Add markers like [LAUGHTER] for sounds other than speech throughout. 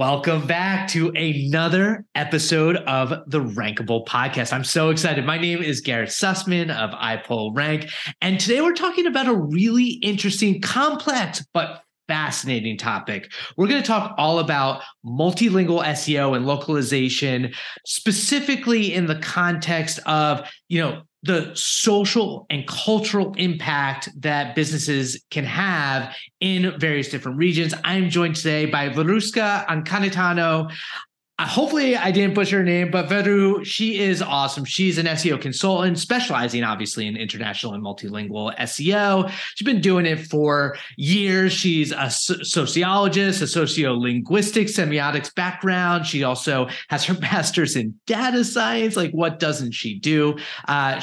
Welcome back to another episode of the Rankable Podcast. I'm so excited. My name is Garrett Sussman of iPullRank, and today we're talking about a really interesting, complex, but fascinating topic. We're going to talk all about multilingual SEO and localization, specifically in the context of, you know, the social and cultural impact that businesses can have in various different regions. I'm joined today by Veruska Anconitano. Uh, hopefully, I didn't butcher her name, but Veru, she is awesome. She's an SEO consultant specializing, obviously, in international and multilingual SEO. She's been doing it for years. She's a sociologist, a sociolinguistic semiotics background. She also has her [LAUGHS] master's in data science. Like, what doesn't she do? Uh,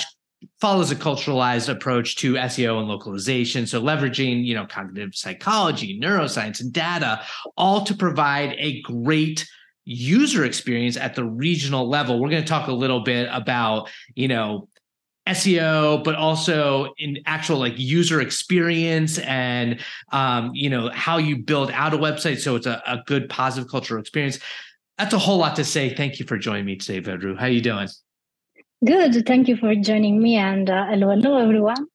follows a culturalized approach to SEO and localization. So leveraging, you know, cognitive psychology, neuroscience, and data, all to provide a great user experience at the regional level. We're going to talk a little bit about, you know, SEO, but also in actual like user experience and um, you know how you build out a website so it's a, a good positive cultural experience. That's a whole lot to say. Thank you for joining me today, Veru. How are you doing? Good. Thank you for joining me and uh, hello, hello everyone.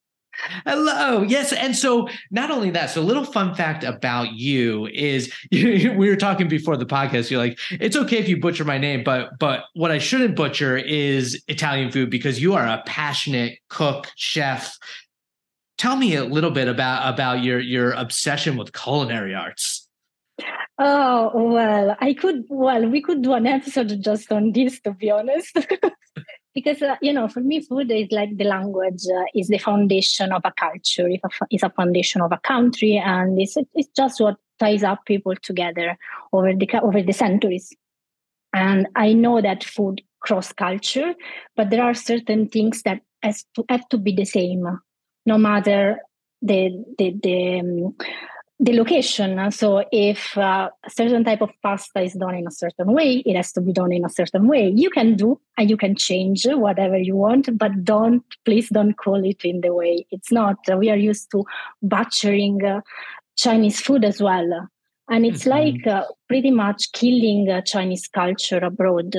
Hello. Oh, yes. And so, not only that, so a little fun fact about you is [LAUGHS] we were talking before the podcast. You're like, it's okay if you butcher my name, but but what I shouldn't butcher is Italian food because you are a passionate cook, chef. Tell me a little bit about about your your obsession with culinary arts. Oh well, I could. Well, we could do an episode just on this, to be honest. [LAUGHS] because uh, you know for me food is like the language uh, is the foundation of a culture it's a foundation of a country and it's, it's just what ties up people together over the over the centuries. And i know that food cross culture but there are certain things that has to have to be the same. No matter the the, the um, the location. So if uh, a certain type of pasta is done in a certain way, it has to be done in a certain way. You can do and you can change whatever you want, but don't, please don't call it in the way it's not. We are used to butchering uh, Chinese food as well. And it's mm-hmm. like uh, pretty much killing uh, Chinese culture abroad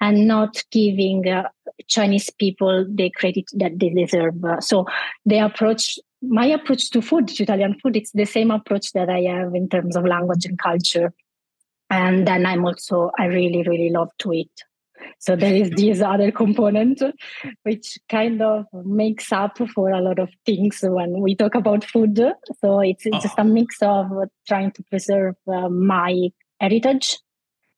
and not giving uh, Chinese people the credit that they deserve. so the approach my approach to food, to Italian food, it's the same approach that I have in terms of language and culture. And then I'm also, I really, really love to eat. So there is [LAUGHS] this other component, which kind of makes up for a lot of things when we talk about food. So it's, it's just a mix of trying to preserve uh, my heritage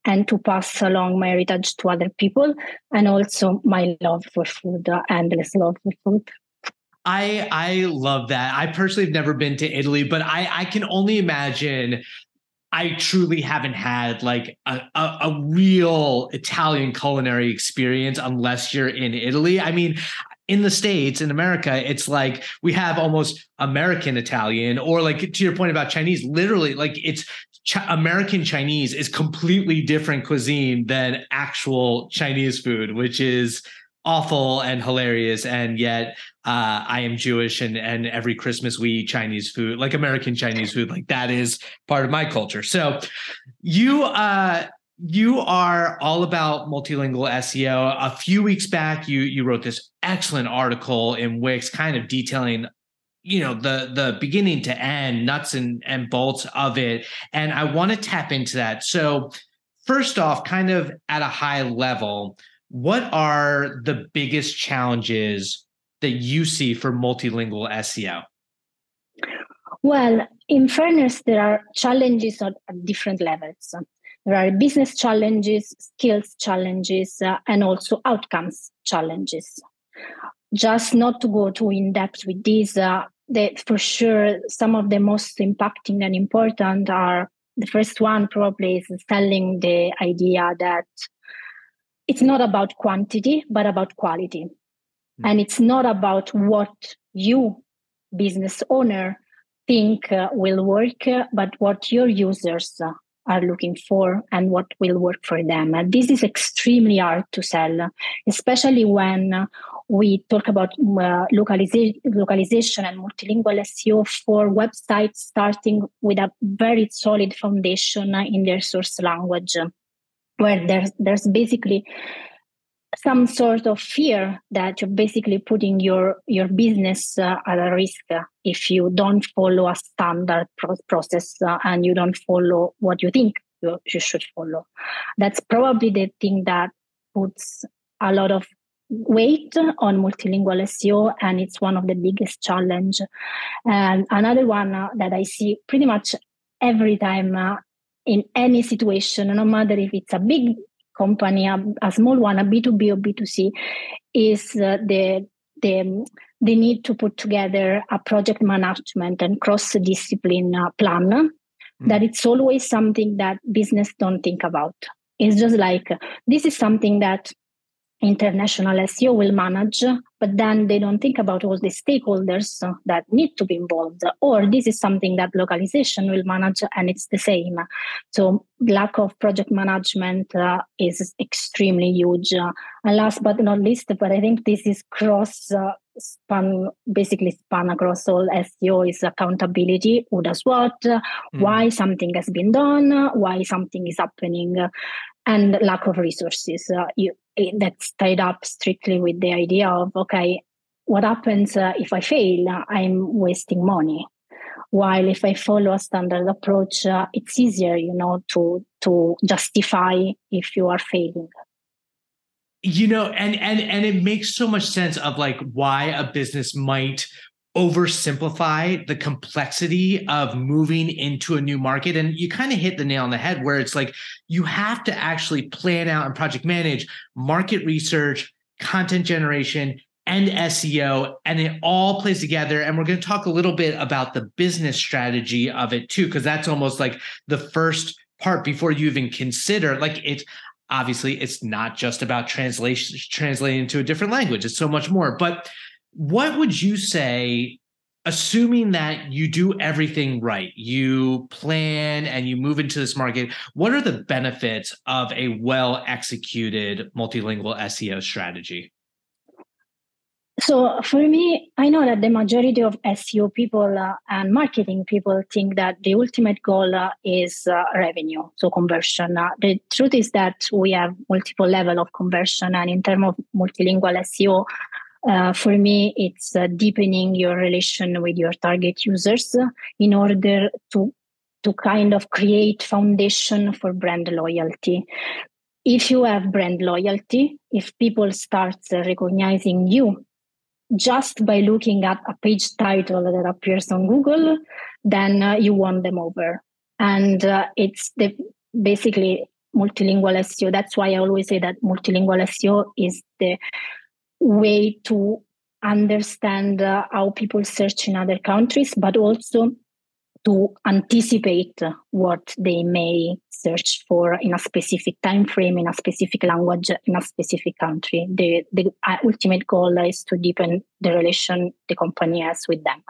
and to pass along my heritage to other people, and also my love for food, uh, endless love for food. I I love that. I personally have never been to Italy, but I I can only imagine I truly haven't had like a, a, a, real Italian culinary experience unless you're in Italy. I mean, in the States, in America, it's like we have almost American Italian, or like to your point about Chinese, literally, like it's Ch- American Chinese is completely different cuisine than actual Chinese food, which is awful and hilarious and yet uh, i am jewish and and every christmas we eat chinese food like american chinese food like that is part of my culture. So you uh you are all about multilingual seo a few weeks back you you wrote this excellent article in wix kind of detailing you know the the beginning to end nuts and and bolts of it. And i want to tap into that. So first off kind of at a high level what are the biggest challenges that you see for multilingual SEO? Well, in fairness, there are challenges at, different levels. There are business challenges, skills challenges, uh, and also outcomes challenges. Just not to go too in depth with these, uh, for sure, some of the most impacting and important are the first one probably is selling the idea that it's not about quantity, but about quality. And it's not about what you, business owner, think uh, will work, uh, but what your users uh, are looking for and what will work for them. And this is extremely hard to sell, especially when we talk about uh, localization, localization and multilingual SEO for websites starting with a very solid foundation in their source language, where there's there's basically some sort of fear that you're basically putting your your business uh, at a risk if you don't follow a standard pro- process uh, and you don't follow what you think you, you should follow that's probably the thing that puts a lot of weight on multilingual SEO, and it's one of the biggest challenge. And another one uh, that I see pretty much every time uh, in any situation, no matter if it's a big company, a, a small one, a B2B or B2C, is uh, the the the need to put together a project management and cross discipline uh, plan. Mm. That it's always something that business don't think about. It's just like this is something that international SEO will manage, but then they don't think about all the stakeholders that need to be involved. Or this is something that localization will manage, and it's the same. So lack of project management uh, is extremely huge. Uh, and last but not least, but I think this is cross. Uh, span basically span across all SEO is accountability who does what mm. why something has been done why something is happening and lack of resources. Uh, you, that's tied up strictly with the idea of okay, what happens uh, if I fail? I'm wasting money. While if I follow a standard approach, uh, it's easier, you know, to to justify if you are failing you know and and and it makes so much sense of like why a business might oversimplify the complexity of moving into a new market. And you kind of hit the nail on the head where it's like you have to actually plan out and project manage market research, content generation, and SEO, and it all plays together. And we're going to talk a little bit about the business strategy of it too, because that's almost like the first part before you even consider like it's obviously it's not just about translation translating into a different language it's so much more but what would you say assuming that you do everything right you plan and you move into this market what are the benefits of a well executed multilingual seo strategy? So for me i know that the majority of seo people uh, and marketing people think that the ultimate goal uh, is uh, revenue so conversion. Uh, the truth is that we have multiple level of conversion and in terms of multilingual seo uh, for me, it's uh, deepening your relation with your target users in order to to kind of create foundation for brand loyalty. If you have brand loyalty, if people start recognizing you just by looking at a page title that appears on Google, then uh, you won them over. And uh, it's the basically multilingual SEO. That's why I always say that multilingual SEO is the way to understand uh, how people search in other countries, but also to anticipate what they may search for in a specific time frame, in a specific language, in a specific country. The, the ultimate goal is to deepen the relation the company has with them.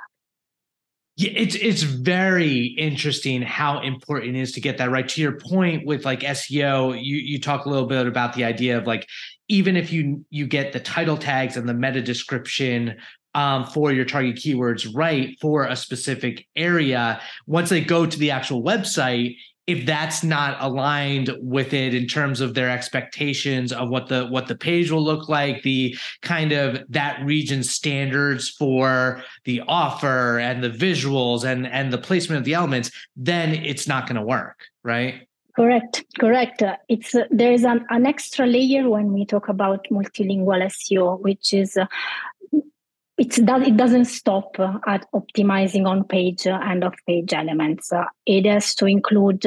Yeah, it's it's very interesting how important it is to get that right. To your point with like SEO, you you talk a little bit about the idea of like even if you you get the title tags and the meta description um, for your target keywords right for a specific area, once they go to the actual website, if that's not aligned with it in terms of their expectations of what the what the page will look like the kind of that region standards for the offer and the visuals and and the placement of the elements then it's not going to work right? Correct correct. Uh, it's uh, there is an, an extra layer when we talk about multilingual seo which is uh, it's it doesn't stop uh, at optimizing on page uh, and off page elements. Uh, it has to include,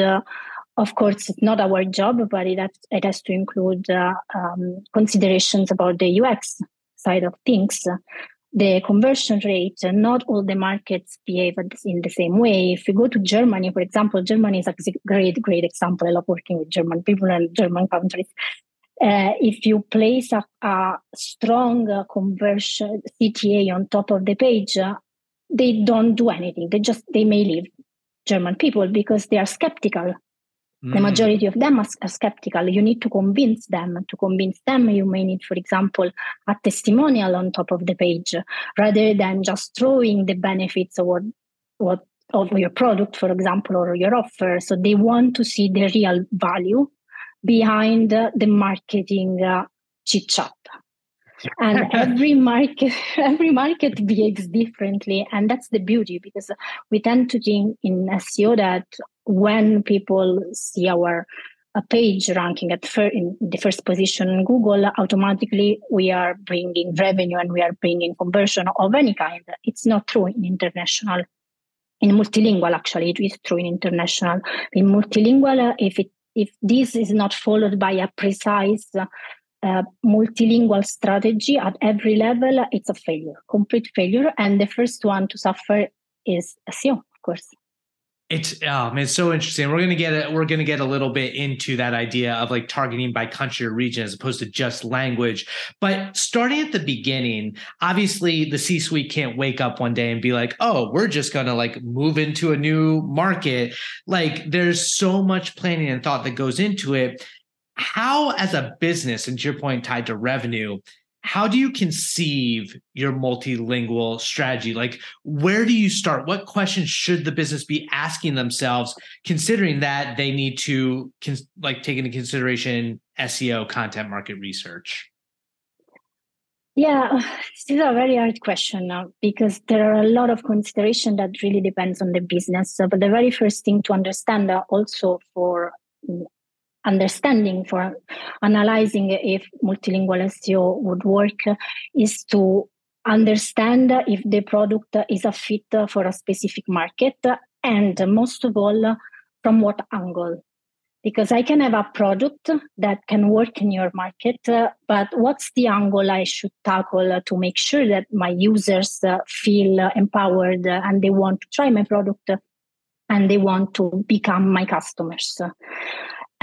of course, it's not our job, but it has, it has to include um, considerations about the UX side of things. The conversion rate, not all the markets behave in the same way. If you go to Germany, for example, Germany is a great, great example. I love working with German people and German countries uh, if you place a, a strong uh, conversion CTA on top of the page, uh, they don't do anything. They just they may leave German people because they are skeptical. the mm. majority of them are, are, skeptical. You need to convince them. To convince them, you may need, for example, a testimonial on top of the page rather than just throwing the benefits or what of your product, for example, or your offer. So they want to see the real value behind the marketing uh, chit chat. and [LAUGHS] every market [LAUGHS] every market behaves differently and that's the beauty because we tend to think in seo that when people see our a page ranking at fir- in the first position in Google, automatically we are bringing revenue and we are bringing conversion of any kind. It's not true in international. In multilingual, actually, it is true in international. In multilingual, if it if this is not followed by a precise uh, multilingual strategy at every level, it's a failure, complete failure. And the first one to suffer is SEO, of course. It's man, it's so interesting. We're gonna get it. We're gonna get a little bit into that idea of like targeting by country or region as opposed to just language. But starting at the beginning, obviously the C-suite can't wake up one day and be like, "Oh, we're just gonna like move into a new market." Like, there's so much planning and thought that goes into it. How, as a business, and to your point, tied to revenue, how do you conceive your multilingual strategy? Like where do you start? What questions should the business be asking themselves considering that they need to like take into consideration seo content market research? Yeah this is a very hard question now because there are a lot of consideration that really depends on the business. But the very first thing to understand uh, also for mm, understanding for analyzing if multilingual SEO would work is to understand if the product is a fit for a specific market and most of all from what angle. Because i can have a product that can work in your market but what's the angle i should tackle to make sure that my users feel empowered and they want to try my product and they want to become my customers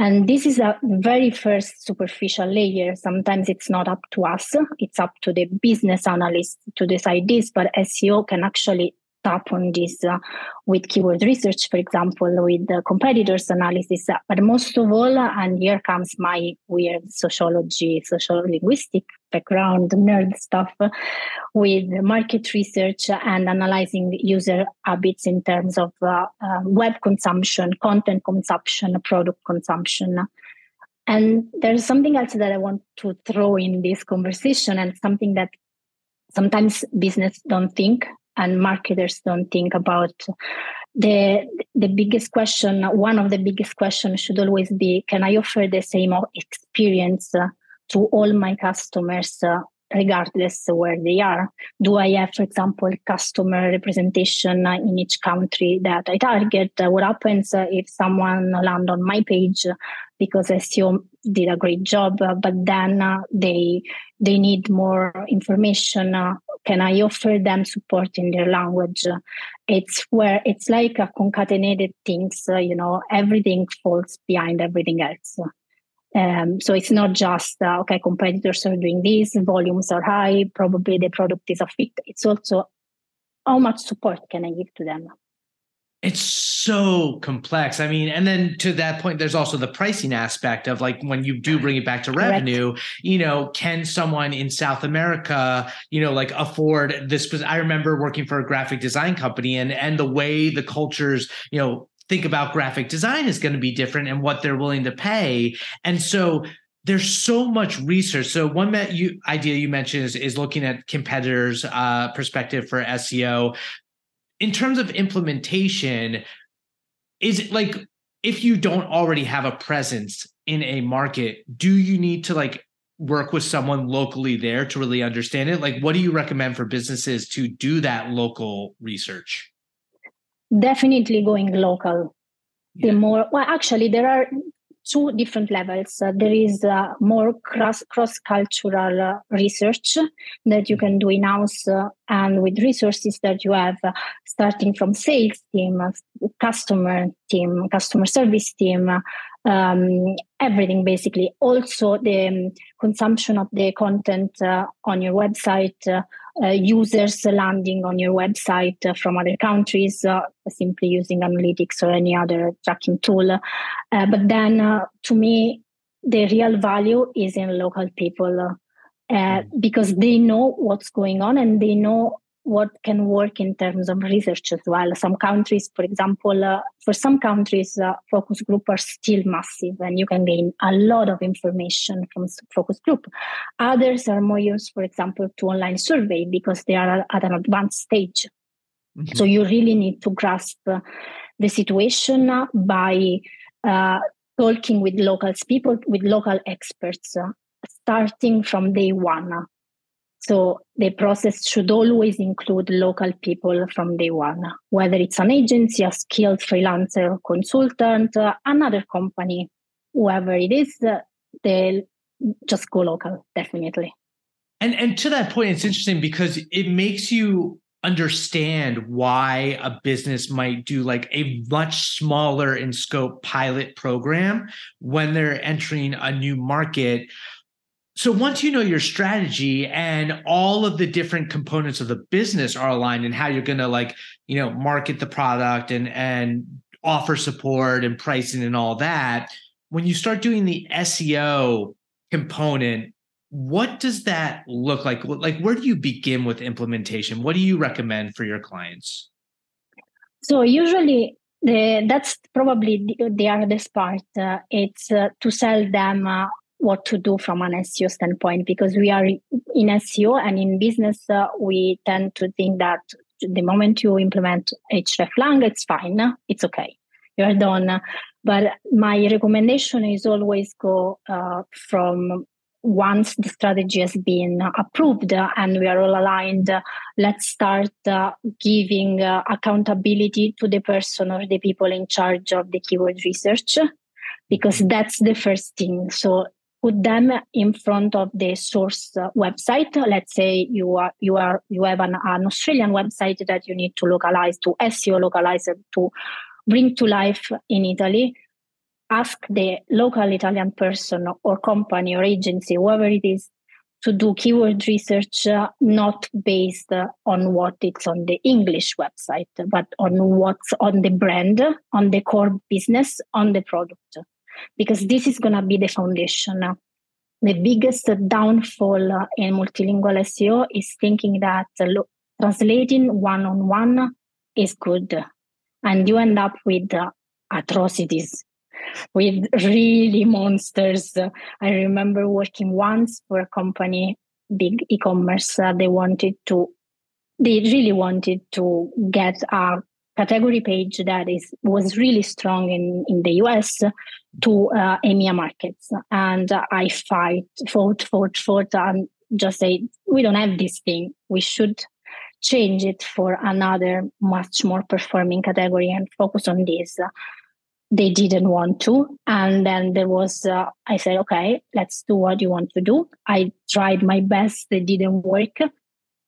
and this is a very first superficial layer. Sometimes it's not up to us, it's up to the business analyst to decide this, but SEO can actually tap on this uh, with keyword research, for example, with the competitors analysis. But most of all, and here comes my weird sociology, social linguistic background, nerd stuff, with market research and analyzing user habits in terms of uh, uh, web consumption, content consumption, product consumption. And there's something else that I want to throw in this conversation, and something that sometimes business don't think and marketers don't think about the the biggest question one of the biggest questions should always be can i offer the same experience uh, to all my customers uh, regardless where they are? Do i have for example customer representation uh, in each country that i target? Uh, what happens uh, if someone land on my page because seo did a great job but then they they need more information can I offer them support in their language? It's where it's like a concatenated things, uh, you know, everything falls behind everything else. Um, so it's not just uh, okay, competitors are doing this, volumes are high, probably the product is a fit. It's also how much support can I give to them? It's so complex. I mean, and then to that point, there's also the pricing aspect of like when you do bring it back to revenue, Correct. you know, can someone in South America, you know, like afford this? I remember working for a graphic design company and and the way the cultures, you know, think about graphic design is going to be different and what they're willing to pay. And so there's so much research. So one you, idea you mentioned is, is looking at competitors' uh, perspective for SEO in terms of implementation, is it like if you don't already have a presence in a market, do you need to like work with someone locally there to really understand it? Like, what do you recommend for businesses to do that local research? Definitely going local. Yeah. The more, well, actually, there are two different levels. Uh, there is uh, more cross cross cultural uh, research that you can do in house, uh, and with resources that you have, uh, starting from sales team, uh, customer team, customer service team, um, everything basically. Also, the um, consumption of the content on your website. uh, users landing on your website uh, from other countries, uh, simply using analytics or any other tracking tool. Uh, but then, to me, the real value is in local people mm. because they know what's going on and they know what can work in terms of research as well. Some countries, for example, uh, for some countries, uh, focus group are still massive, and you can gain a lot of information from focus group. Others are more used, for example, to online survey because they are at an advanced stage. Mm-hmm. So you really need to grasp uh, the situation by uh, talking with local people, with local experts, uh, starting from day one so the process should always include local people from day one, whether it's an agency, a skilled freelancer, consultant, uh, another company, whoever it is, uh, they'll just go local, definitely. And and to that point, it's interesting because it makes you understand why a business might do like a much smaller in scope pilot program when they're entering a new market so once you know your strategy and all of the different components of the business are aligned and how you're going to like, you know, market the product and and offer support and pricing and all that, when you start doing the SEO component, what does that look like? Like where do you begin with implementation? What do you recommend for your clients? So usually the, that's probably the, the hardest part. Uh, it's uh, to sell them uh, what to do from an SEO standpoint because we are in SEO and in business uh, we tend to think that the moment you implement hreflang it's fine it's okay you're done. But my recommendation is always go uh, from once the strategy has been approved and we are all aligned let's start uh, giving uh, accountability to the person or the people in charge of the keyword research because that's the first thing. So put them in front of the source uh, website. Let's say you are you are you have an, an Australian website that you need to localize to SEO localize to bring to life in Italy. Ask the local Italian person or company or agency, whoever it is, to do keyword research uh, not based uh, on what it's on the English website, but on what's on the brand, on the core business, on the product because this is going to be the foundation. The biggest downfall in multilingual SEO is thinking that translating one on one is good, and you end up with uh, atrocities, with really monsters. I remember working once for a company, big e-commerce. Uh, they wanted to, they really wanted to get a category page that is was really strong in, in the US to uh, EMEA markets. And I fight, fought, fought, fought, and just say, we don't have this thing. We should change it for another much more performing category and focus on this. They didn't want to. And then there was, uh, I said, okay, let's do what you want to do. I tried my best. It didn't work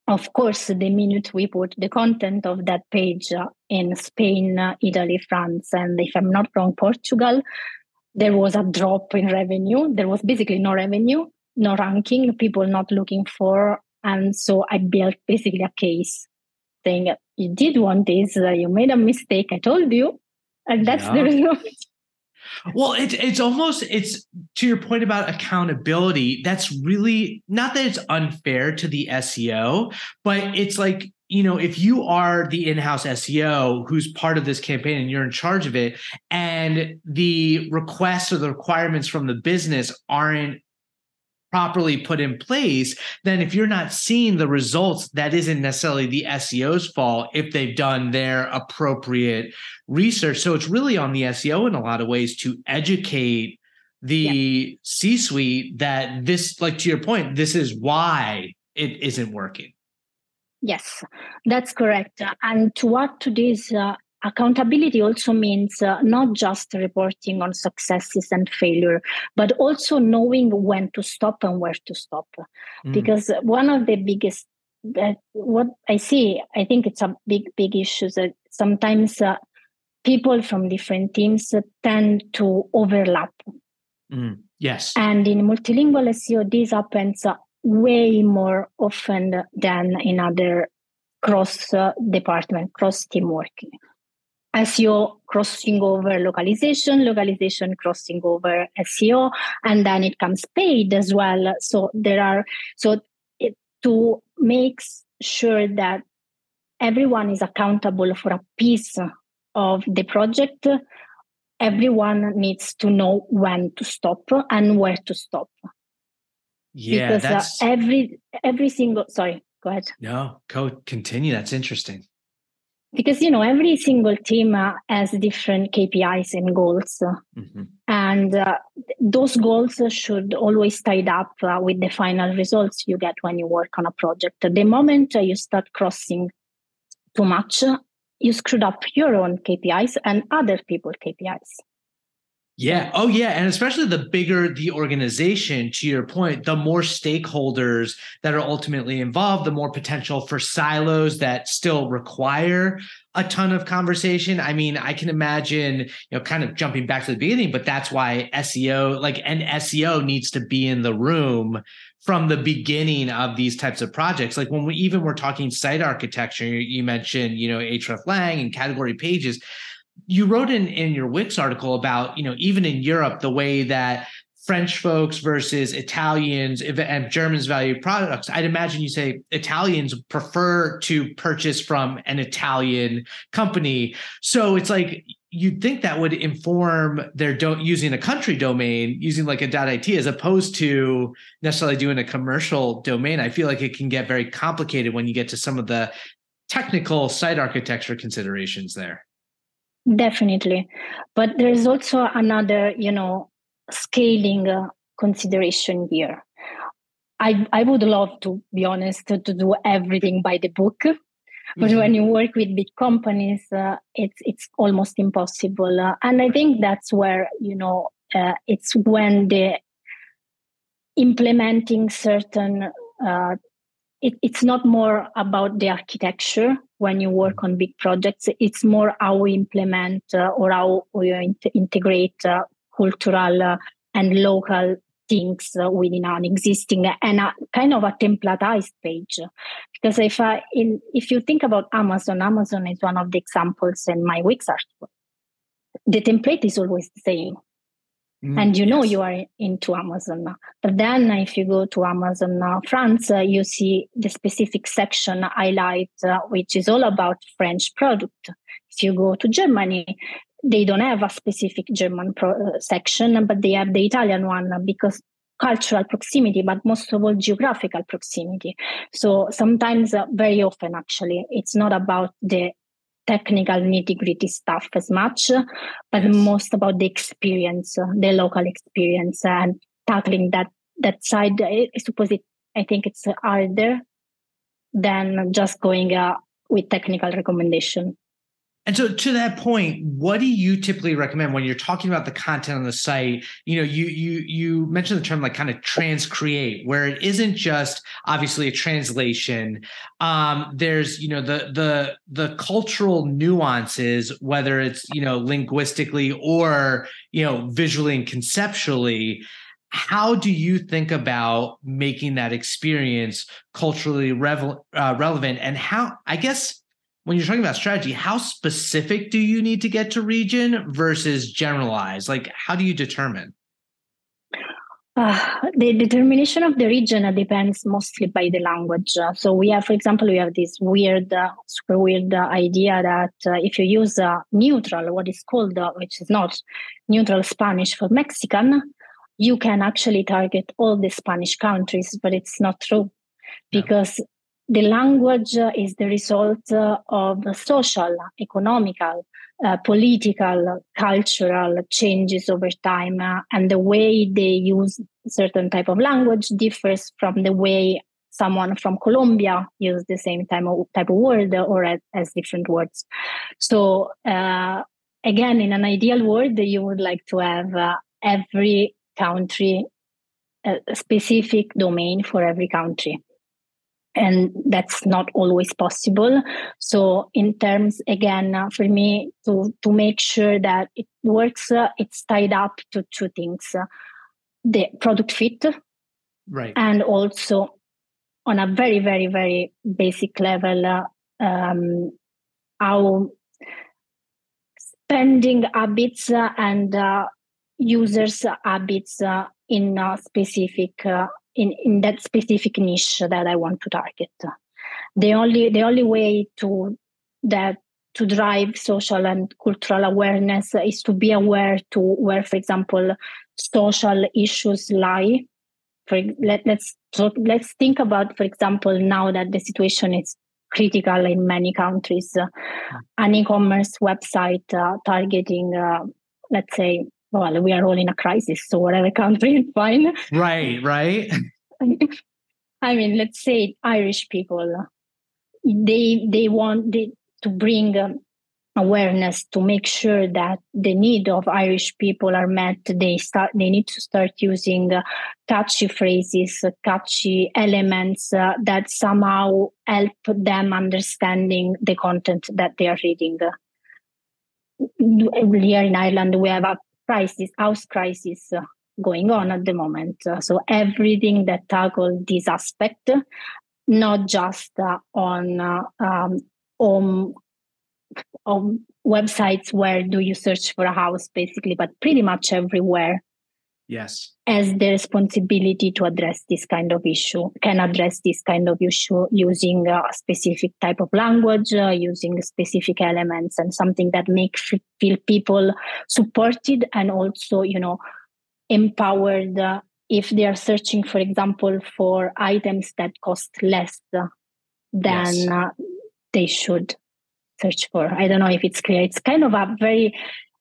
of course, the minute we put the content of that page uh, in Spain, uh, Italy, France, and if I'm not wrong, Portugal, there was a drop in revenue. There was basically no revenue, no ranking, people not looking for. And so I built basically a case saying, You did want this, uh, you made a mistake, I told you. And that's yeah. the result. Well, it's it's almost it's to your point about accountability. That's really not that it's unfair to the SEO, but it's like you know if you are the in-house SEO who's part of this campaign and you're in charge of it, and the requests or the requirements from the business aren't properly put in place, then if you're not seeing the results, that isn't necessarily the SEO's fault if they've done their appropriate research. So it's really on the SEO in a lot of ways to educate the yeah. C suite that this, like to your point, this is why it isn't working. Yes, that's correct. And to add to this, uh, accountability also means uh, not just reporting on successes and failure but also knowing when to stop and where to stop mm. because one of the biggest that what i see i think it's a big big issue that sometimes uh, people from different teams tend to overlap mm. yes and in multilingual seo this happens uh, way more often than in other cross uh, department, cross team working. SEO crossing over localization, localization crossing over SEO, and then it comes paid as well. So there are so it, to make sure that everyone is accountable for a piece of the project. Everyone needs to know when to stop and where to stop. Yeah, because uh, that's every every single sorry, go ahead. no. Go continue. That's interesting. Because you know every single team uh, has different KPIs and goals, Mhm. and uh, those goals should always tied up uh, with the final results you get when you work on a project. The moment uh, you start crossing too much, you screwed up your own KPIs and other people's KPIs. Yeah. Oh, yeah. And especially the bigger the organization, to your point, the more stakeholders that are ultimately involved, the more potential for silos that still require a ton of conversation. I mean, I can imagine, you know, kind of jumping back to the beginning, but that's why SEO, like, and SEO needs to be in the room from the beginning of these types of projects. Like when we even were talking site architecture, you mentioned, you know, hreflang and category pages you wrote in in your Wix article about you know even in Europe the way that French folks versus Italians and Germans value products. I'd imagine you say Italians prefer to purchase from an Italian company. So it's like you'd think that would inform their don't using a country domain using like a .it as opposed to necessarily doing a commercial domain. I feel like it can get very complicated when you get to some of the technical site architecture considerations there. Definitely. But there's also another, you know, scaling uh, consideration here. I, I would love to be honest to, to do everything by the book but Mhm. when you work with big companies uh, it's it's almost impossible Uh, and i think that's where you know uh, it's when the implementing certain uh, it, it's not more about the architecture when you work on big projects it's more how we implement uh, or how we integrate uh, cultural uh, and local things uh, within an existing and a kind of a templatized page. Because if I, in, if you think about amazon amazon is one of the examples in my wix article. The template is always the same Mm, and you know yes. you are into Amazon now. But then, if you go to Amazon uh, France, uh, you see the specific section highlight, uh, which is all about French product. If you go to Germany, they don't have a specific German pro- uh, section, but they have the Italian one uh, because cultural proximity, but most of all geographical proximity. So sometimes, uh, very often, actually, it's not about the technical nitty gritty stuff as much, but Yes. most about the experience, the local experience, and tackling that that side. I I suppose it. I think it's harder than just going uh, with technical recommendation. And so to that point, what do you typically recommend when you're talking about the content on the site? You know, you you you mentioned the term like kind of transcreate, where it isn't just obviously a translation. Um, there's you know the the the cultural nuances, whether it's you know linguistically or you know visually and conceptually. How do you think about making that experience culturally revel- uh, relevant? And how I guess when you're talking about strategy, how specific do you need to get to region versus generalized? Like, how do you determine? Uh, the determination of the region uh, depends mostly by the language. Uh, so we have, for example, we have this weird, uh, super weird uh, idea that uh, if you use uh, neutral, what is called, uh, which is not neutral Spanish for Mexican, you can actually target all the Spanish countries, but it's not true because the language uh, is the result uh, of social, economical, uh, political, cultural changes over time, uh, and the way they use certain type of language differs from the way someone from Colombia use the same type of type of word or as, different words. So uh, again, in an ideal world, you would like to have uh, every country a specific domain for every country and that's not always possible. So in terms again uh, for me to to make sure that it works uh, it's tied up to two things uh, the product fit right. and also on a very very very basic level uh, um, how spending habits uh, and uh, users habits uh, in a specific uh, in, in that specific niche that I want to target. The only the only way to that to drive social and cultural awareness is to be aware to where, for example, social issues lie. For let, let's let's think about, for example, now that the situation is critical in many countries, uh, an e-commerce website uh, targeting, uh, let's say, well, we are all in a crisis, so whatever country is [LAUGHS] fine. Right, right. [LAUGHS] I mean, let's say Irish people, they they want they, to bring um, awareness to make sure that the need of Irish people are met. They start they need to start using uh, catchy phrases, uh, catchy elements uh, that somehow help them understanding the content that they are reading. Here in Ireland, we have a crisis, house crisis uh, going on at the moment. Uh, so everything that tackles this aspect, not just uh, on um, home on websites where do you search for a house basically but pretty much everywhere yes has the responsibility to address this kind of issue can address this kind of issue using a specific type of language uh, using specific elements and something that make feel people supported and also you know empowered uh, if they are searching for example for items that cost less than yes. uh, they should search for. I don't know if it's clear. It's kind of a very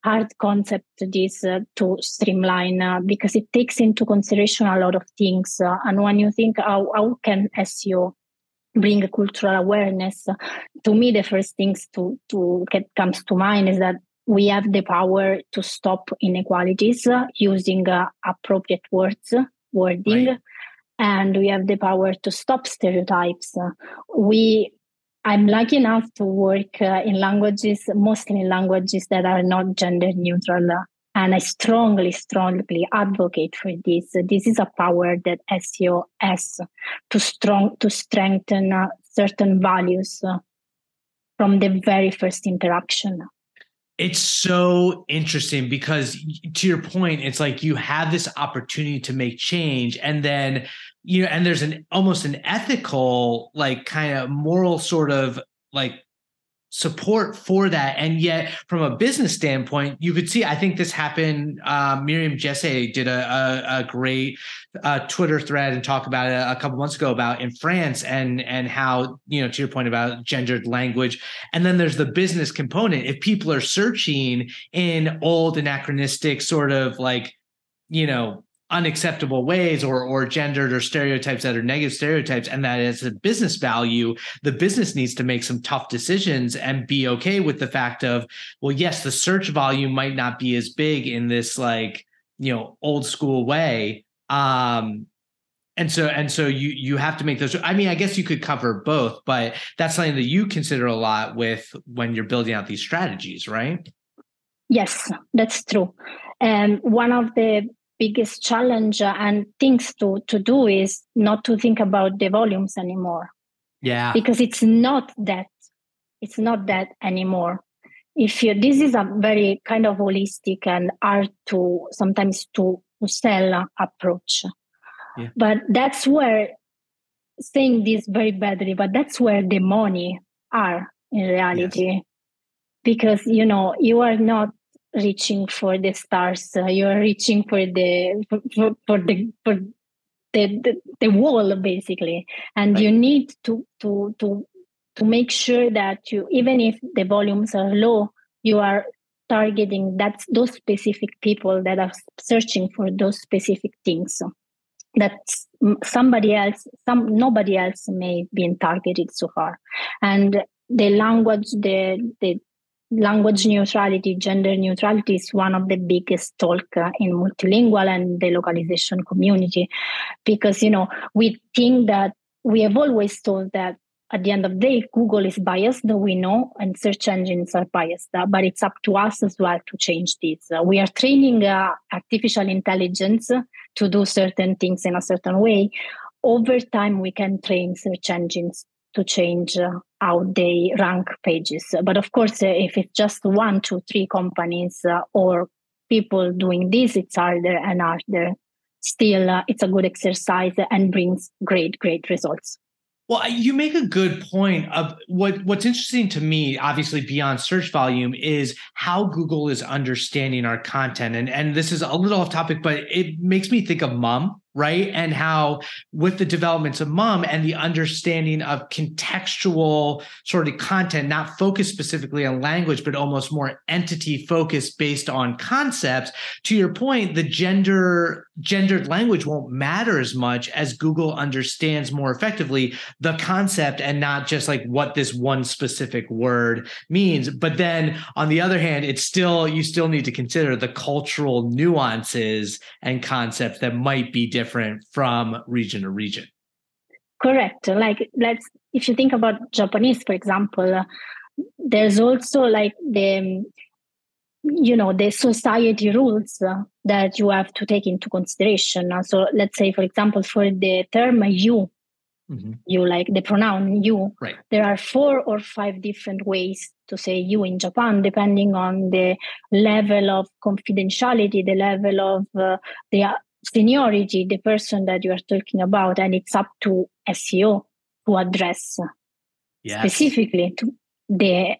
hard concept this uh, to streamline uh, because it takes into consideration a lot of things. Uh, and when you think how, how can SEO bring cultural awareness, to me the first things to to get comes to mind is that we have the power to stop inequalities uh, using uh, appropriate words wording. Right. And we have the power to stop stereotypes. we I'm lucky enough to work uh, in languages, mostly in languages that are not gender neutral. and I strongly, strongly advocate for this. This is a power that SEO has to strong to strengthen uh, certain values uh, from the very first interaction. It's so interesting because, to your point, it's like you have this opportunity to make change, and then you know, and there's an almost an ethical, like kind of moral sort of like support for that. And yet, from a business standpoint, you could see, I think this happened. Uh, Miriam Jessier did a, a, a great uh, Twitter thread and talk about it a couple months ago about in France and and how you know to your point about gendered language. And then there's the business component. If people are searching in old anachronistic sort of like you know unacceptable ways or or gendered or stereotypes that are negative stereotypes and that as a business value the business needs to make some tough decisions and be okay with the fact of well yes the search volume might not be as big in this like you know old school way. Um and so and so you you have to make those i mean i guess you could cover both but that's something that you consider a lot with when you're building out these strategies right? Yes that's true. And one of the biggest challenge and things to to do is not to think about the volumes anymore. Yeah. Because it's not that it's not that anymore. If you this is a very kind of holistic and hard to sometimes to, to sell approach. Yeah. but that's where saying this very badly but that's where the money are in reality. Yes. because you know you are not reaching for the stars uh, you're reaching for the for, for the for the, the, the wall basically. And right. you need to to to to make sure that you even if the volumes are low you are targeting that those specific people that are searching for those specific things. That somebody else some nobody else may be targeted so far. And the language the the language neutrality, gender neutrality is one of the biggest talk uh, in multilingual and the localization community, because you know we think that we have always thought that at the end of the day, Google is biased, we know, and search engines are biased, uh, but it's up to us as well to change this. Uh, we are training uh, artificial intelligence to do certain things in a certain way over time we can train search engines to change uh, how they rank pages. But of course uh, if it's just one two three companies uh, or people doing this it's harder and harder. Still uh, it's a good exercise and brings great great results. Well, you make a good point of what what's interesting to me, obviously beyond search volume, is how Google is understanding our content. And and this is a little off topic, but it makes me think of MUM right? And how, with the developments of MUM and the understanding of contextual sort of content, not focused specifically on language, but almost more entity focused based on concepts. To your point, the gender gendered language won't matter as much as Google understands more effectively the concept and not just like what this one specific word means. But then on the other hand, it's still you still need to consider the cultural nuances and concepts that might be different from region to region. Correct. Like let's if you think about Japanese, for example, uh, there's also like the you know the society rules uh, that you have to take into consideration. Uh, so let's say, for example, for the term you, mm-hmm. you like the pronoun you. Right. There are four or five different ways to say you in Japan, depending on the level of confidentiality, the level of uh, the seniority, the person that you are talking about, and it's up to SEO to address yes. specifically to the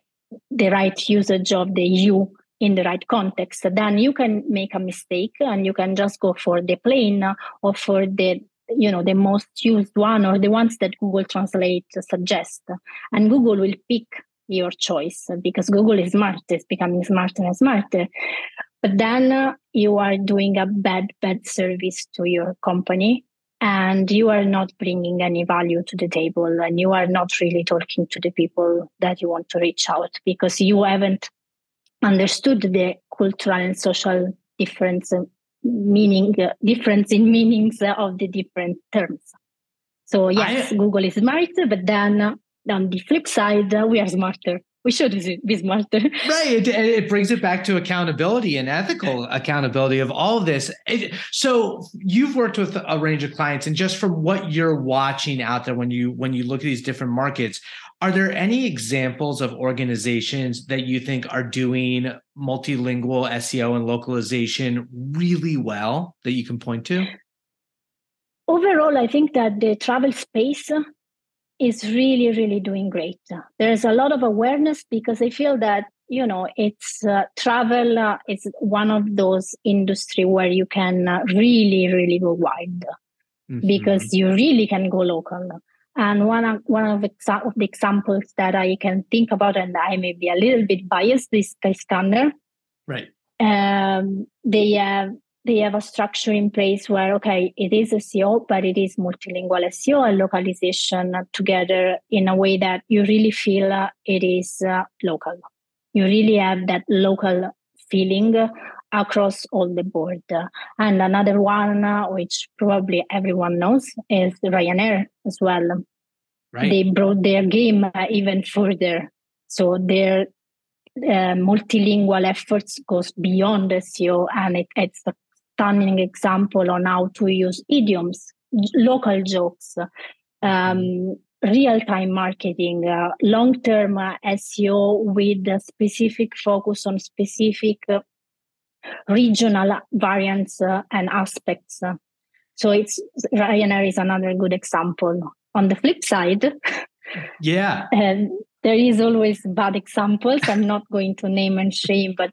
the right usage of the you in the right context. Then you can make a mistake and you can just go for the plain or for the you know the most used one or the ones that Google Translate suggests, and Google will pick your choice because Google is smart, it's becoming smarter and smarter. But then uh, you are doing a bad, bad service to your company and you are not bringing any value to the table and you are not really talking to the people that you want to reach out because you haven't understood the cultural and social difference meaning uh, difference in meanings of the different terms so yes I, google is smart but then uh, on the flip side uh, we are smarter we should be smarter. [LAUGHS] right. It, it, brings it back to accountability and ethical accountability of all of this. It, so you've worked with a range of clients, and just from what you're watching out there, when you when you look at these different markets, are there any examples of organizations that you think are doing multilingual SEO and localization really well that you can point to? Overall, I think that the travel space is really really doing great there's a lot of awareness because i feel that you know it's uh, travel uh, is one of those industry where you can uh, really really go wide mm-hmm. because you really can go local and one of, one of, exa- of the examples that i can think about and i may be a little bit biased is skyscanner right. Um, they have they have a structure in place where okay it is a seo but it is multilingual seo and localization together in a way that you really feel uh, it is uh, local. You really have that local feeling across all the board. And another one uh, which probably everyone knows is ryanair as well right. they brought their game uh, even further so their uh, multilingual efforts goes beyond SEO and it, it's a stunning example on how to use idioms, local jokes, um, real time marketing, uh, long term uh, SEO with a specific focus on specific uh, regional variants uh, and aspects. So it's Ryanair is another good example. On the flip side, yeah, [LAUGHS] um, there is always bad examples. I'm not going to name and shame, but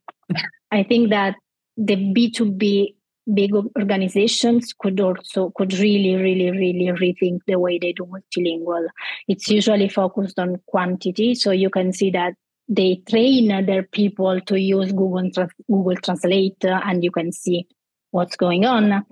I think that the B2B big organizations could also could really really really rethink the way they do multilingual. It's usually focused on quantity so you can see that they train their people to use google google translate uh, and you can see what's going on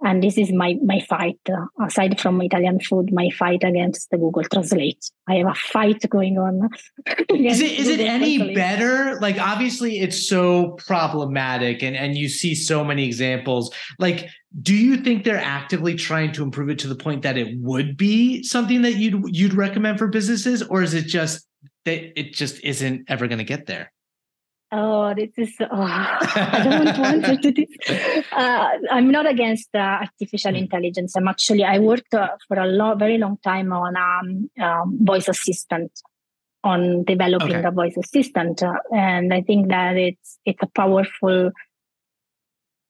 and this is my my fight. Uh, aside from italian food my fight against the google translate. I have a fight going on. [LAUGHS] Is it is it any translate. better? Like obviously it's so problematic and and you see so many examples. Like do you think they're actively trying to improve it to the point that it would be something that you'd you'd recommend for businesses? Or is it just that it just isn't ever going to get there Oh, this is. Oh, [LAUGHS] I don't want to do this. [LAUGHS] Uh, I'm not against uh, artificial hmm. intelligence. I'm actually. I worked uh, for a long, very long time on um, um, voice assistant, on developing okay. a voice assistant, uh, and I think that it's it's a powerful.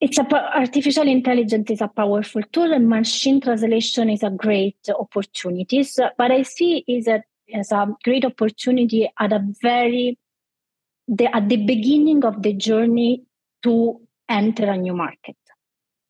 It's a artificial intelligence is a powerful tool, and machine translation is a great opportunity. So, but I see is a as a great opportunity at a very the, at the beginning of the journey to enter a new market.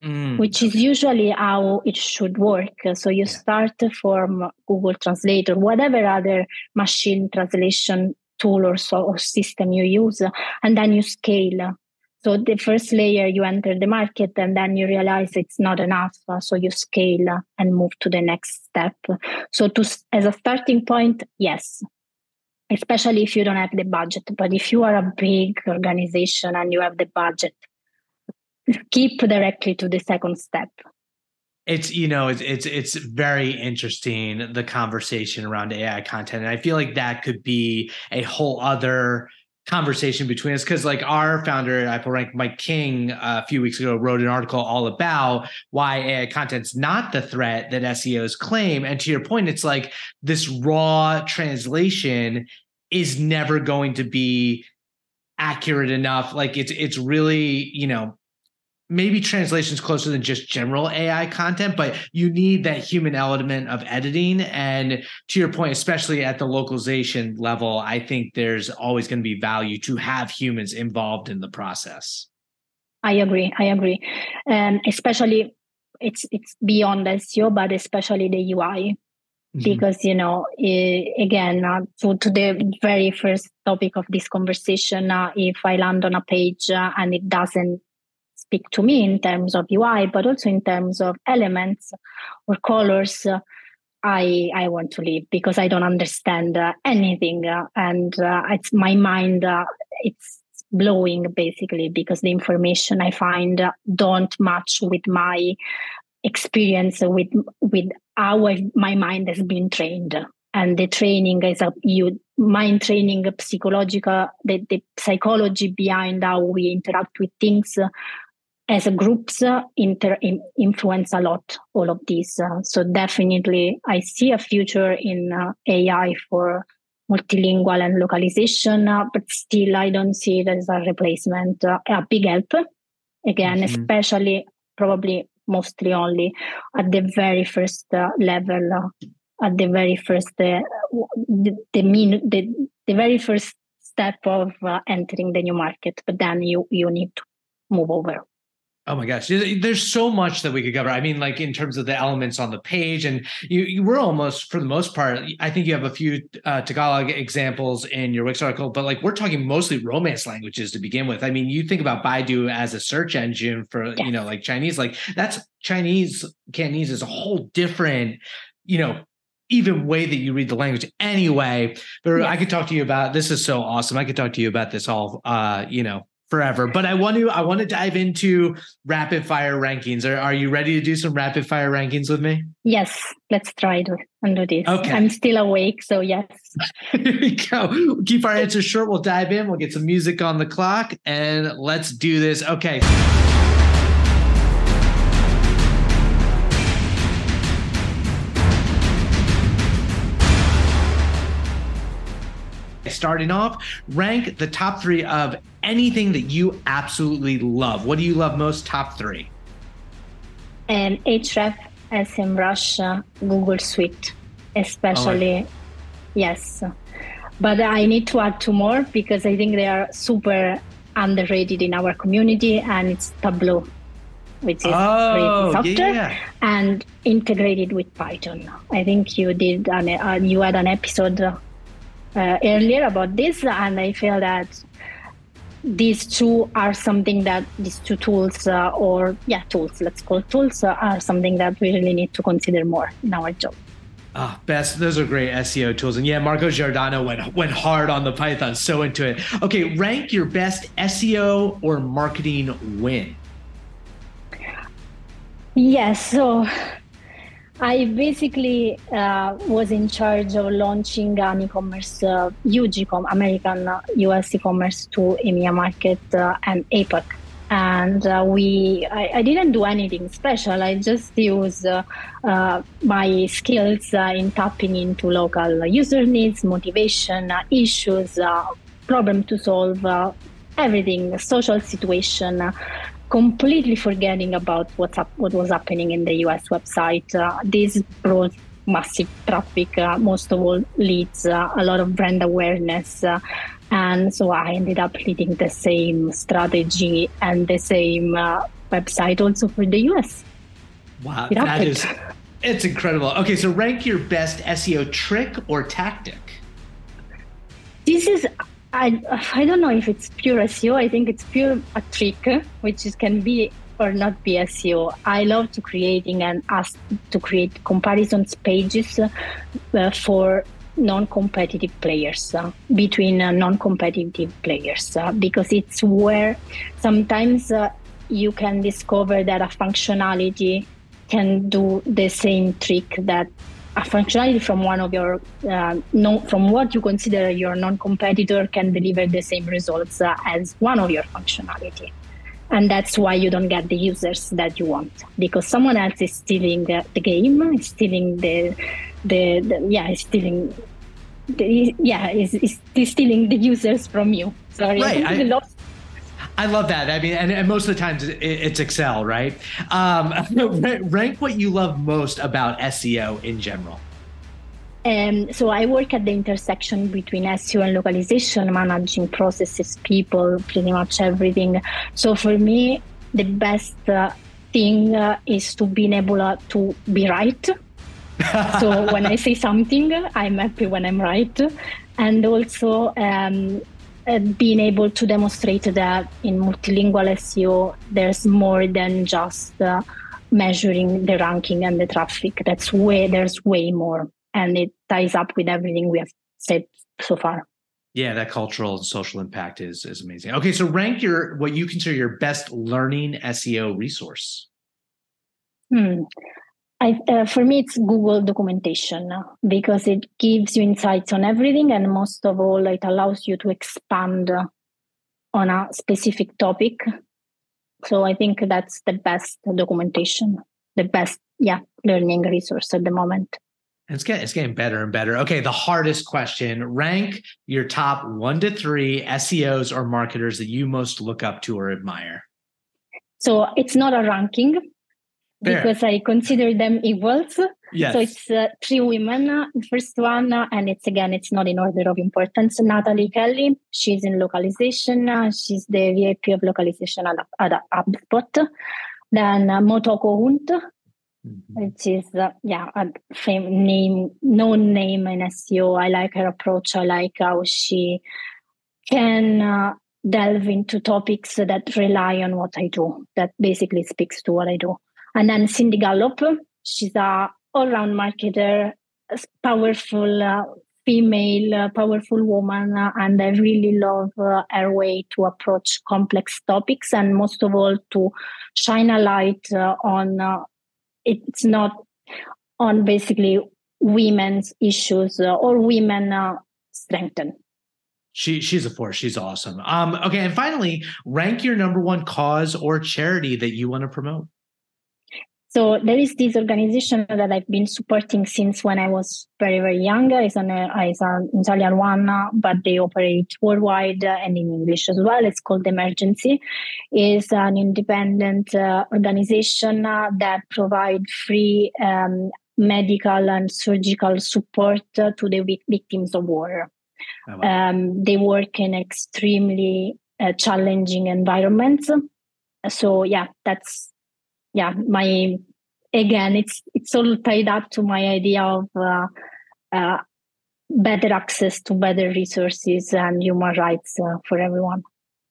Mm. Which is usually how it should work. So you start from Google Translate or whatever other machine translation tool or, so, or system you use, and then you scale. So the first layer you enter the market, and then you realize it's not enough. So you scale and move to the next step. So to as a starting point, yes, especially if you don't have the budget. But if you are a big organization and you have the budget, keep directly to the second step. It's you know it's it's it's very interesting the conversation around AI content, and I feel like that could be a whole other conversation between us because like our founder at iPullRank, Mike King, uh, a few weeks ago wrote an article all about why AI content's not the threat that SEOs claim. And to your point, it's like this raw translation is never going to be accurate enough. Like it's it's really, you know, maybe translations closer than just general AI content, but you need that human element of editing. And to your point, especially at the localization level, I think there's always going to be value to have humans involved in the process. I agree. I agree. And especially it's it's beyond SEO, but especially the UI. Mm-hmm. Because you know, again, uh, to, to the very first topic of this conversation, uh, if I land on a page uh, and it doesn't speak to me in terms of UI, but also in terms of elements or colors. Uh, I I want to leave because I don't understand uh, anything, uh, and uh, it's my mind. Uh, it's blowing basically because the information I find don't match with my experience with with how I, my mind has been trained and the training is a you mind training psychological the, the psychology behind how we interact with things as a groups uh, inter- influence a lot all of these. Uh, so definitely, I see a future in uh, AI for multilingual and localization, uh, but still, I don't see it as a replacement. Uh, a big help, again, mm-hmm. especially probably mostly only at the very first uh, level, at the very first the the, mean, the the very first step of entering the new market. But then you you need to move over. Oh my gosh, there's so much that we could cover. I mean, like in terms of the elements on the page, and you, you were almost, for the most part, I think you have a few uh, Tagalog examples in your Wix article, but like we're talking mostly Romance languages to begin with. I mean, you think about Baidu as a search engine for you know like Chinese, like that's Chinese Cantonese is a whole different, you know, even way that you read the language anyway. But I could talk to you about this is so awesome. I could talk to you about this all, uh, you know, forever. But I want to I want to dive into rapid fire rankings. Are, are you ready to do some rapid fire rankings with me? Yes, let's try to do this. Okay. I'm still awake, so yes. [LAUGHS] Here we go. We'll keep our answers short. We'll dive in. We'll get some music on the clock and let's do this. Okay. Starting off, rank the top three of anything that you absolutely love. What do you love most? Top three. And Ahref, SEMrush, Google Suite, especially. Oh, yes. But I need to add two more because I think they are super underrated in our community, and it's Tableau, which is oh, software yeah. and integrated with Python. I think you did an, uh, you had an episode uh, earlier about this, and I feel that these two are something that these two tools uh, or yeah tools let's call tools uh, are something that we really need to consider more in our job Ah, best. Those are great SEO tools, and yeah, Marco Giordano went went hard on the Python, so into it. Okay, rank your best SEO or marketing win. Yes, so I basically uh, was in charge of launching an e-commerce, uh, American uh, US e-commerce to EMEA market uh, and APAC. And uh, we, I, I, didn't do anything special. I just used uh, my skills in tapping into local user needs, motivation, issues, problem to solve, everything, social situation, completely forgetting about what's up, what was happening in the US website. Uh, this brought massive traffic, uh, most of all leads, uh, a lot of brand awareness. Uh, and so I ended up leading the same strategy and the same uh, website also for the US. Wow, that is, it's incredible. Okay, so rank your best SEO trick or tactic. This is I, I don't know if it's pure SEO. I think it's pure a trick, which is, can be or not be SEO. I love to creating and ask to create comparisons pages uh, for non-competitive players uh, between uh, non-competitive players uh, because it's where sometimes uh, you can discover that a functionality can do the same trick that a functionality from one of your uh, no, from what you consider your non-competitor can deliver the same results uh, as one of your functionality and that's why you don't get the users that you want because someone else is stealing uh, the game stealing the, the, the yeah stealing the, yeah is, is stealing the users from you sorry right. I, lost I love that. I mean, and, and most of the times it's Excel, right? Um, [LAUGHS] rank what you love most about SEO in general. Um, so I work at the intersection between SEO and localization, managing processes, people, pretty much everything. So for me, the best uh, thing uh, is to be able uh, to be right. [LAUGHS] so when I say something, I'm happy when I'm right, and also um, being able to demonstrate that in multilingual SEO, there's more than just uh, measuring the ranking and the traffic. That's way there's way more, and it ties up with everything we have said so far. Yeah, that cultural and social impact is is amazing. Okay, so rank your what you consider your best learning SEO resource. Hmm. I, uh, for me, it's Google documentation because it gives you insights on everything, and most of all, it allows you to expand on a specific topic. So I think that's the best documentation, the best, yeah, learning resource at the moment. It's getting it's getting better and better. Okay, the hardest question: rank your top one to three SEOs or marketers that you most look up to or admire. So it's not a ranking Fair. because I consider them equals. Yes. So it's uh, three women. The first one, uh, and it's again, it's not in order of importance. Nataly Kelly, she's in localization. Uh, she's the VP of localization at, at HubSpot. Then uh, Motoko Hunt, mm-hmm. which is uh, yeah a fame name, known name in SEO. I like her approach. I like how she can uh, delve into topics that rely on what I do. That basically speaks to what I do. And then Cindy Gallop, she's a all-round marketer, powerful uh, female, uh, powerful woman, uh, and I really love uh, her way to approach complex topics, and most of all to shine a light uh, on. Uh, it's not on basically women's issues or women strengthen. She she's a force. She's awesome. Um, okay, and finally, rank your number one cause or charity that you want to promote. So there is this organization that I've been supporting since when I was very, very young. It's an, it's an Italian one, but they operate worldwide and in English as well. It's called Emergency. It's an independent uh, organization uh, that provide free um, medical and surgical support uh, to the victims of war. Oh, wow. um, they work in extremely uh, challenging environments. So yeah, that's yeah, my again, it's it's all tied up to my idea of uh, uh, better access to better resources and human rights uh, for everyone.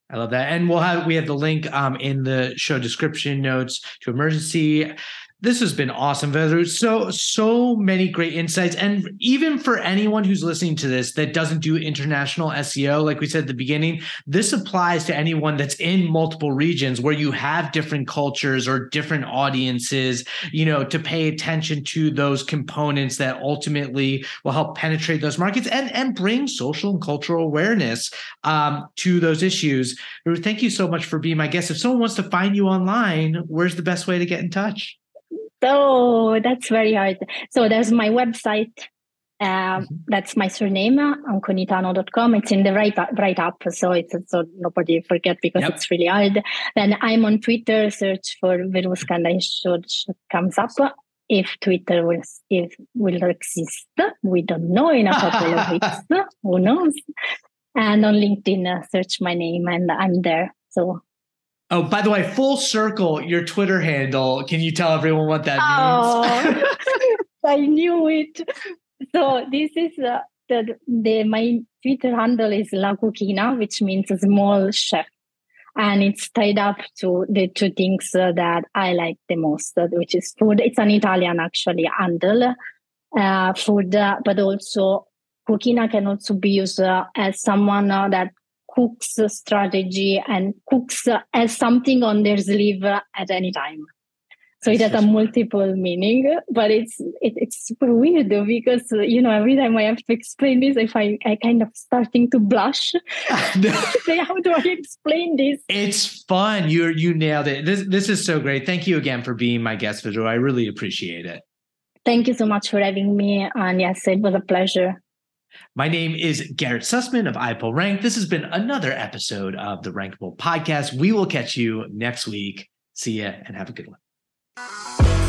I love that, and we'll have we have the link um, in the show description notes to emergency. This has been awesome, Veru. So, so many great insights. And even for anyone who's listening to this that doesn't do international SEO, like we said at the beginning, this applies to anyone that's in multiple regions where you have different cultures or different audiences, you know, to pay attention to those components that ultimately will help penetrate those markets and, and bring social and cultural awareness um, to those issues. Thank you so much for being my guest. If someone wants to find you online, where's the best way to get in touch? Oh, that's very hard. So there's my website. Um, mm-hmm. That's my surname, anconitano.com. It's in the right right up, so it's so nobody forget because yep. it's really hard. Then I'm on Twitter. Search for Veruska and I should, should comes up. If Twitter will if will exist, we don't know in a couple of [LAUGHS] weeks. Who knows? And on LinkedIn, uh, search my name and I'm there. So Oh, by the way, full circle, your Twitter handle. Can you tell everyone what that oh, means? [LAUGHS] I knew it. So this is uh, the, the my Twitter handle is La Cucina, which means a small chef, and it's tied up to the two things uh, that I like the most, uh, which is food. It's an Italian actually handle, uh, food, uh, but also Cucina can also be used uh, as someone that cooks strategy and cooks uh, as something on their sleeve at any time. So it has a multiple meaning, but it's it, it's super weird because uh, you know every time I have to explain this, I find I kind of starting to blush. [LAUGHS] [LAUGHS] Say, how do I explain this? It's fun. You you nailed it. This this is so great. Thank you again for being my guest, Veru. I really appreciate it. Thank you so much for having me, and yes, it was a pleasure. My name is Garrett Sussman of iPullRank. This has been another episode of the Rankable Podcast. We will catch you next week. See ya and have a good one.